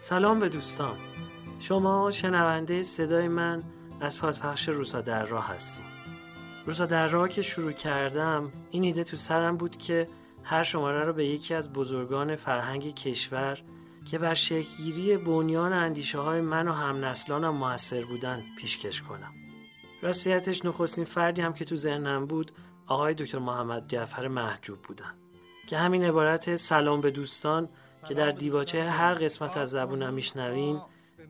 سلام به دوستان. شما شنونده صدای من از پادپخش روسا در راه هستیم. روسا در راه که شروع کردم این ایده تو سرم بود که هر شماره رو به یکی از بزرگان فرهنگ کشور که بر شکلگیری بنیان اندیشه های من و هم نسلانم موثر بودن پیشکش کنم. راستیتش نخستین فردی هم که تو ذهنم بود آقای دکتر محمد جعفر محجوب بودن که همین عبارت سلام به دوستان که در دیباچه هر قسمت از زبونم میشنوین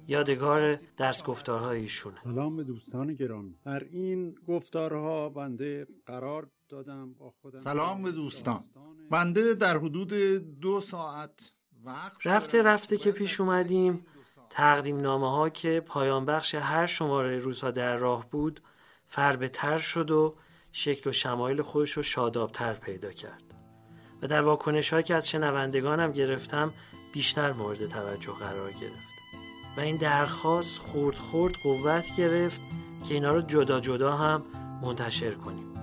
یادگار درس گفتارهای ایشونه. سلام به دوستان گرامی. در این گفتارها بنده قرار دادم با خودم سلام به دوستان. بنده در حدود دو ساعت وقت رفته رفته که پیش اومدیم. تقدیم نامه ها که پایان بخش هر شماره روزها در راه بود فربه تر شد و شکل و شمایل خودش رو شادابتر پیدا کرد. و در واکنش که از شنوندگانم گرفتم بیشتر مورد توجه قرار گرفت. و این درخواست خورد خورد قوت گرفت که اینا رو جدا جدا هم منتشر کنیم.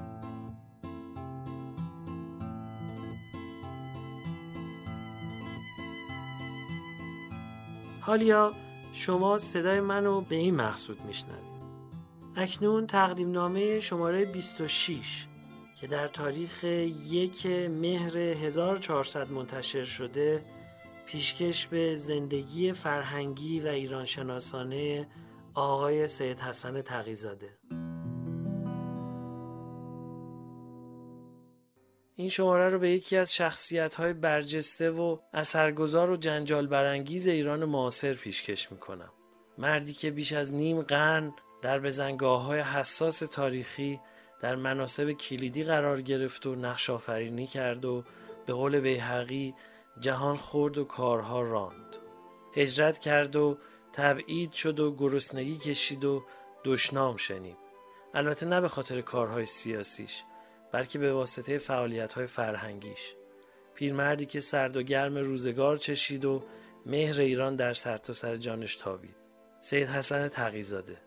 حالیا شما صدای منو به این مقصود میشنوید. اکنون تقدیم نامه شماره 26 که در تاریخ یک مهر 1400 منتشر شده پیشکش به زندگی فرهنگی و ایرانشناسانه آقای سید حسن تقیزاده. این شماره رو به یکی از شخصیت های برجسته و اثرگذار و جنجال برانگیز ایران معاصر پیشکش می‌کنم. مردی که بیش از نیم قرن در بزنگاه های حساس تاریخی در مناسب کلیدی قرار گرفت و نقش آفرینی کرد و به قول بیحقی جهان خورد و کارها راند. هجرت کرد و تبعید شد و گرسنگی کشید و دشنام شنید. البته نه به خاطر کارهای سیاسیش بلکه به واسطه فعالیت‌های فرهنگیش. پیرمردی که سرد و گرم روزگار چشید و مهر ایران در سرتاسر سر جانش تابید. سید حسن تقیزاده.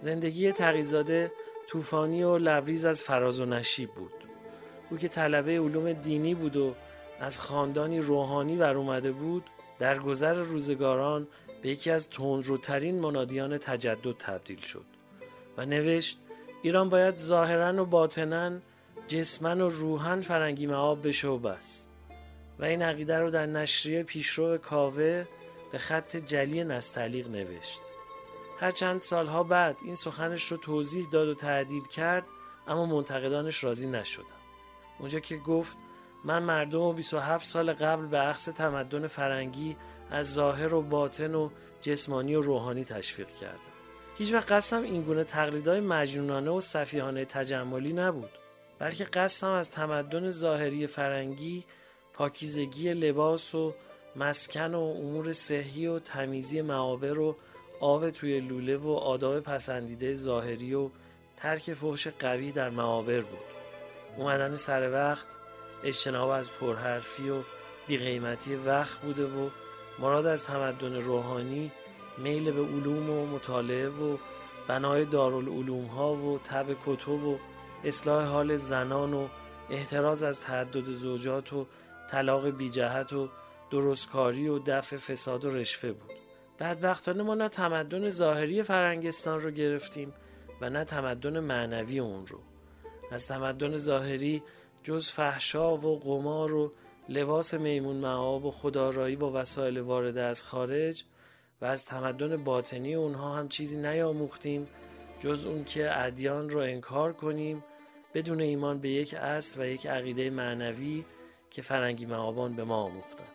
زندگی تقیزاده طوفانی و لبریز از فراز و نشیب بود. او که طلبه علوم دینی بود و از خاندانی روحانی بر اومده بود در گذر روزگاران به یکی از تندروترین منادیان تجدد تبدیل شد و نوشت ایران باید ظاهرا و باطنا جسمن و روحن فرنگی معاب بشه و بس. و این عقیده رو در نشریه پیشرو کاوه به خط جلی نستعلیق نوشت. هر چند سالها بعد این سخنش رو توضیح داد و تعدیل کرد اما منتقدانش راضی نشدن. اونجا که گفت من مردم و 27 سال قبل به عقص تمدن فرنگی از ظاهر و باطن و جسمانی و روحانی تشویق کردم. هیچ وقت قصدم این گونه تقلیدهای مجنونانه و صفیحانه تجملی نبود بلکه قصدم از تمدن ظاهری فرنگی پاکیزگی لباس و مسکن و امور صحی و تمیزی معابر و آب توی لوله و آداب پسندیده ظاهری و ترک فحش قوی در معابر بود. اومدن سر وقت اجتناب از پرحرفی و بیقیمتی وقت بوده و مراد از تمدن روحانی میل به علوم و مطالعه و بنای دارالعلوم ها و تب کتب و اصلاح حال زنان و احتراز از تعدد زوجات و طلاق بیجهت و درستکاری و دفع فساد و رشوه بود. بدبختانه ما نه تمدن ظاهری فرنگستان رو گرفتیم و نه تمدن معنوی اون رو. از تمدن ظاهری جز فحشا و قمار و لباس میمون معاب و خدارایی با وسایل وارده از خارج و از تمدن باطنی اونها هم چیزی نیاموختیم جز اون که ادیان رو انکار کنیم بدون ایمان به یک اصل و یک عقیده معنوی که فرنگی معابان به ما آموختند.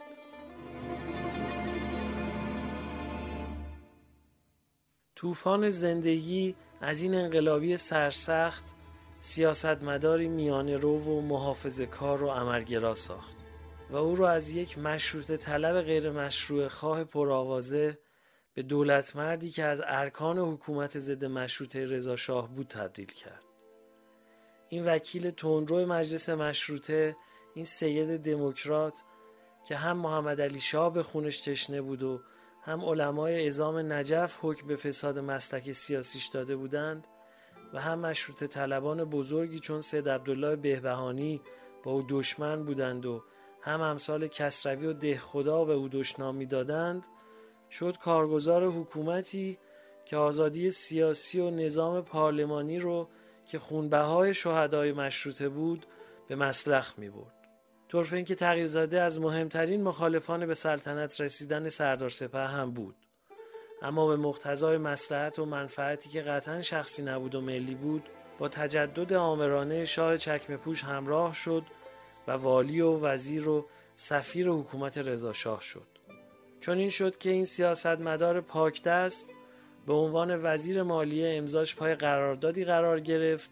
طوفان زندگی از این انقلابی سرسخت سیاستمداری میانه رو و محافظ کار و عملگرا ساخت و او را از یک مشروط طلب غیر مشروع خواه پرآوازه به دولت مردی که از ارکان حکومت ضد مشروطه رضا شاه بود تبدیل کرد. این وکیل تندرو مجلس مشروطه این سید دموکرات که هم محمد علی شاه به خونش تشنه بود و هم علمای ازام نجف حکم به فساد مسلک سیاسیش داده بودند و هم مشروط طلبان بزرگی چون سید عبدالله بهبهانی با او دشمن بودند و هم امثال کسروی و دهخدا به او دشنام می‌دادند شد کارگزار حکومتی که آزادی سیاسی و نظام پارلمانی رو که خونبهای شهدای مشروطه بود به مسلخ می برد. اینکه تغییرزاده از مهمترین مخالفان به سلطنت رسیدن سردار سپه هم بود. اما به مقتضای مسلحت و منفعتی که قطعا شخصی نبود و ملی بود با تجدد آمرانه شاه چکمه پوش همراه شد و والی و وزیر و سفیر حکومت رضاشاه شد. چون این شد که این سیاستمدار پاک دست به عنوان وزیر مالیه امضاش پای قراردادی قرار گرفت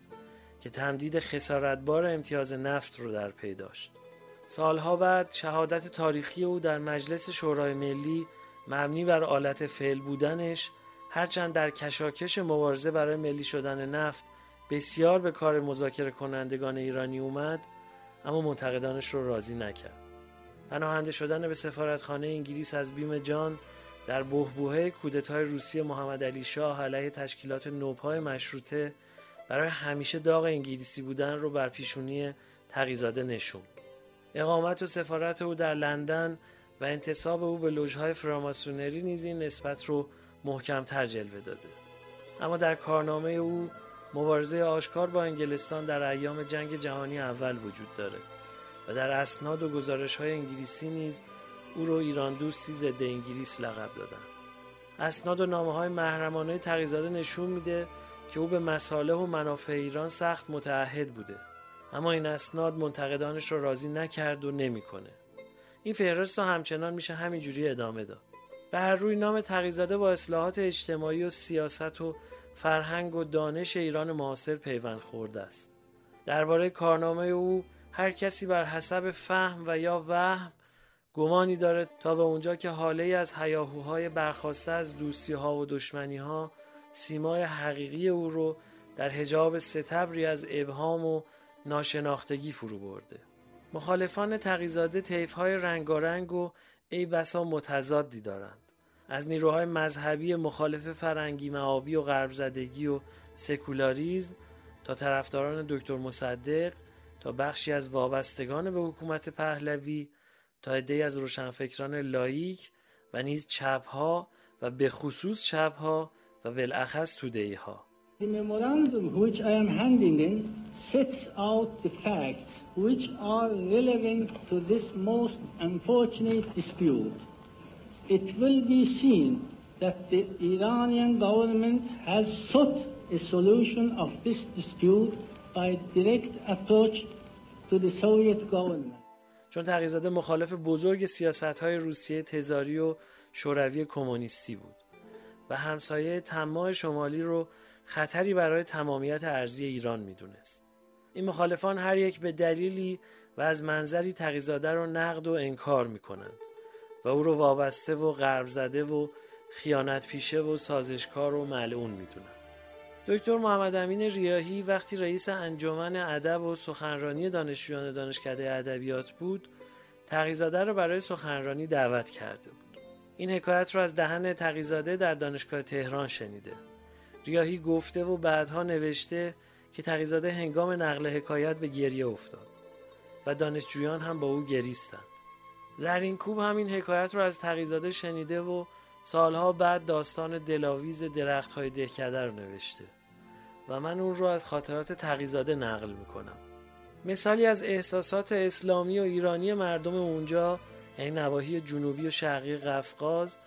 که تمدید خسارتبار امتیاز نفت رو در پی داشت. سالها بعد شهادت تاریخی او در مجلس شورای ملی مبنی بر آلت فعل بودنش هرچند در کشاکش مبارزه برای ملی شدن نفت بسیار به کار مذاکره کنندگان ایرانی اومد اما منتقدانش رو راضی نکرد. پناهنده شدن به سفارتخانه انگلیس از بیم جان در بهبوهه کودتای روسی محمد علی شاه علیه تشکیلات نوپای مشروطه برای همیشه داغ انگلیسی بودن رو بر پیشونی تقیزاده نشون اقامت و سفارت او در لندن و انتصاب او به لوژهای فراماسونری نیز این نسبت رو محکمتر جلوه داده. اما در کارنامه او مبارزه آشکار با انگلستان در ایام جنگ جهانی اول وجود داره و در اسناد و گزارش های انگلیسی نیز او رو ایران دوستی ضد انگلیس لقب دادند. اسناد و نامه های محرمانه تقیزاده نشون میده که او به مصالح و منافع ایران سخت متعهد بوده. اما این اسناد منتقدانش رو راضی نکرد و نمی‌کنه. این فهرست رو همچنان میشه همینجوری ادامه داد. به هر روی نام تقیزاده با اصلاحات اجتماعی و سیاست و فرهنگ و دانش ایران معاصر پیوند خورده است. درباره کارنامه او هر کسی بر حسب فهم و یا وهم گمانی داره تا به اونجا که حاله از هیاهوهای برخواسته از دوستی ها و دشمنی ها سیمای حقیقی او رو در حجاب ستبری از ابهام و ناشناختگی فرو برده. مخالفان تقیزاده طیف های رنگارنگ و ای بسا متضادی دارند. از نیروهای مذهبی مخالف فرنگی معابی و غرب زدگی و سکولاریزم تا طرفداران دکتر مصدق تا بخشی از وابستگان به حکومت پهلوی تا عدهای از روشنفکران لایک و نیز چپها و به خصوص چپها و بالاخص تودهی ها. The memorandum which I am sets out the facts which are relevant to this most unfortunate dispute. It will be seen that the Iranian government has sought a solution of this dispute by direct approach to the Soviet government. چون تقیزاده مخالف بزرگ سیاست های روسیه تزاری و شوروی کمونیستی بود و همسایه تماع شمالی رو خطری برای تمامیت ارزی ایران می‌دونست. این مخالفان هر یک به دلیلی و از منظری تقیزاده رو نقد و انکار می‌کنند و او رو وابسته و غرب زده و خیانت پیشه و سازشکار و ملعون می‌دونند. دکتر محمد امین ریاهی وقتی رئیس انجمن ادب و سخنرانی دانشجویان دانشکده ادبیات بود تقیزاده را برای سخنرانی دعوت کرده بود این حکایت رو از دهن تقیزاده در دانشگاه تهران شنیده ریاهی گفته و بعدها نوشته که تقیزاده هنگام نقل حکایت به گریه افتاد و دانشجویان هم با او گریستند. زرین کوب همین حکایت رو از تقیزاده شنیده و سالها بعد داستان دلاویز درخت های دهکده رو نوشته و من اون رو از خاطرات تقیزاده نقل می‌کنم. مثالی از احساسات اسلامی و ایرانی مردم اونجا یعنی نواحی جنوبی و شرقی قفقاز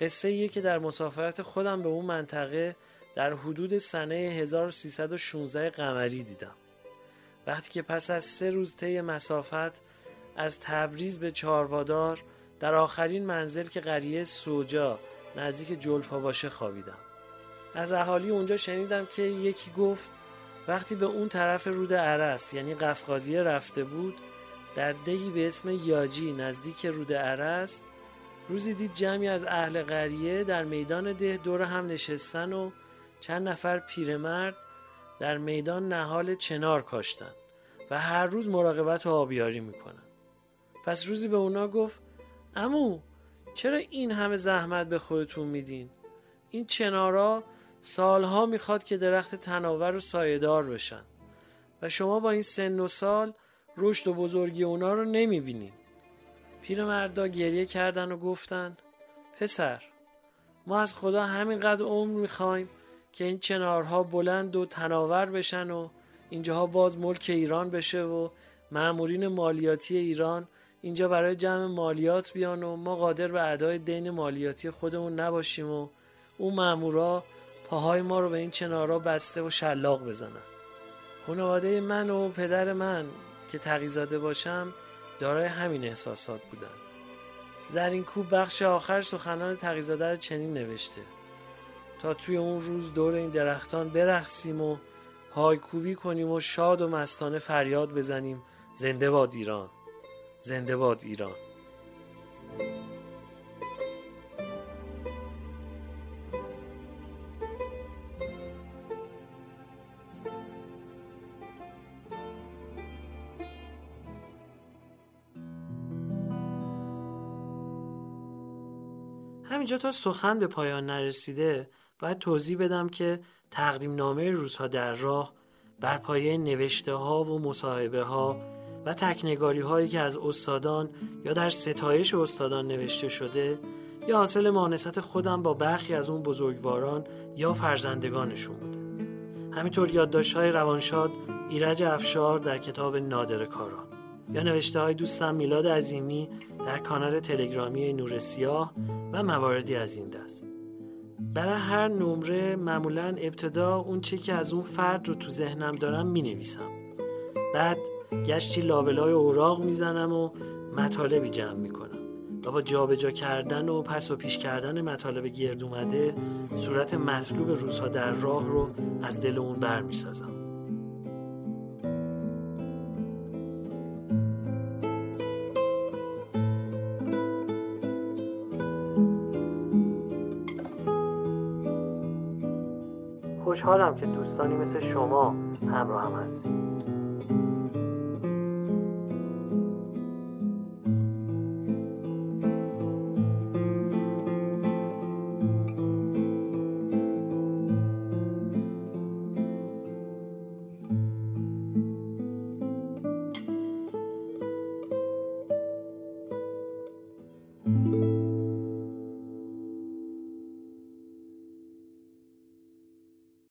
قصه ایه که در مسافرت خودم به اون منطقه در حدود سنه 1316 قمری دیدم. وقتی که پس از سه روز طی مسافت از تبریز به چاروادار در آخرین منزل که قریه سوجا نزدیک جلفا باشه خوابیدم. از اهالی اونجا شنیدم که یکی گفت وقتی به اون طرف رود عرس یعنی قفقازیه رفته بود در دهی به اسم یاجی نزدیک رود عرس روزی دید جمعی از اهل قریه در میدان ده دور هم نشستن و چند نفر پیرمرد در میدان نهال چنار کاشتن و هر روز مراقبت و آبیاری می‌کنن پس روزی به اونا گفت امو چرا این همه زحمت به خودتون میدین؟ این چنارا سالها می‌خواد که درخت تناور و سایدار بشن و شما با این سن و سال رشد و بزرگی اونا رو نمی‌بینیم پیرمردا گریه کردن و گفتن پسر ما از خدا همینقدر عمر می‌خوایم که این چنارها بلند و تناور بشن و اینجاها باز ملک ایران بشه و معمورین مالیاتی ایران اینجا برای جمع مالیات بیان و ما قادر به ادای دین مالیاتی خودمون نباشیم و اون مامورا پاهای ما رو به این چنارا بسته و شلاق بزنن. خانواده من و پدر من که تقیزاده باشم دارای همین احساسات بودن. زرین کوب بخش آخر سخنان تقیزاده رو چنین نوشته. تا توی اون روز دور این درختان برقصیم و کوبی کنیم و شاد و مستانه فریاد بزنیم. زنده باد ایران. زنده باد ایران. همینجا تا سخن به پایان نرسیده باید توضیح بدم که تقدیم نامه روزها در راه بر پایه نوشته ها و مصاحبه ها و تکنگاری هایی که از استادان یا در ستایش استادان نوشته شده یا حاصل مانست خودم با برخی از اون بزرگواران یا فرزندگانشون بوده. همینطور یادداشت های روانشاد ایرج افشار در کتاب نادر کاران یا نوشته های دوستم میلاد عظیمی در کانال تلگرامی نور سیاه و مواردی از این دست. برای هر نمره معمولا ابتدا اون چه که از اون فرد رو تو ذهنم دارم می نویسم بعد گشتی لابلای اوراق می‌زنم و مطالبی جمع می‌کنم. و با جابجا کردن و پس و پیش کردن مطالب گرد اومده صورت مطلوب روزها در راه رو از دل اون بر خوشحالم که دوستانی مثل شما همراه هم هستید.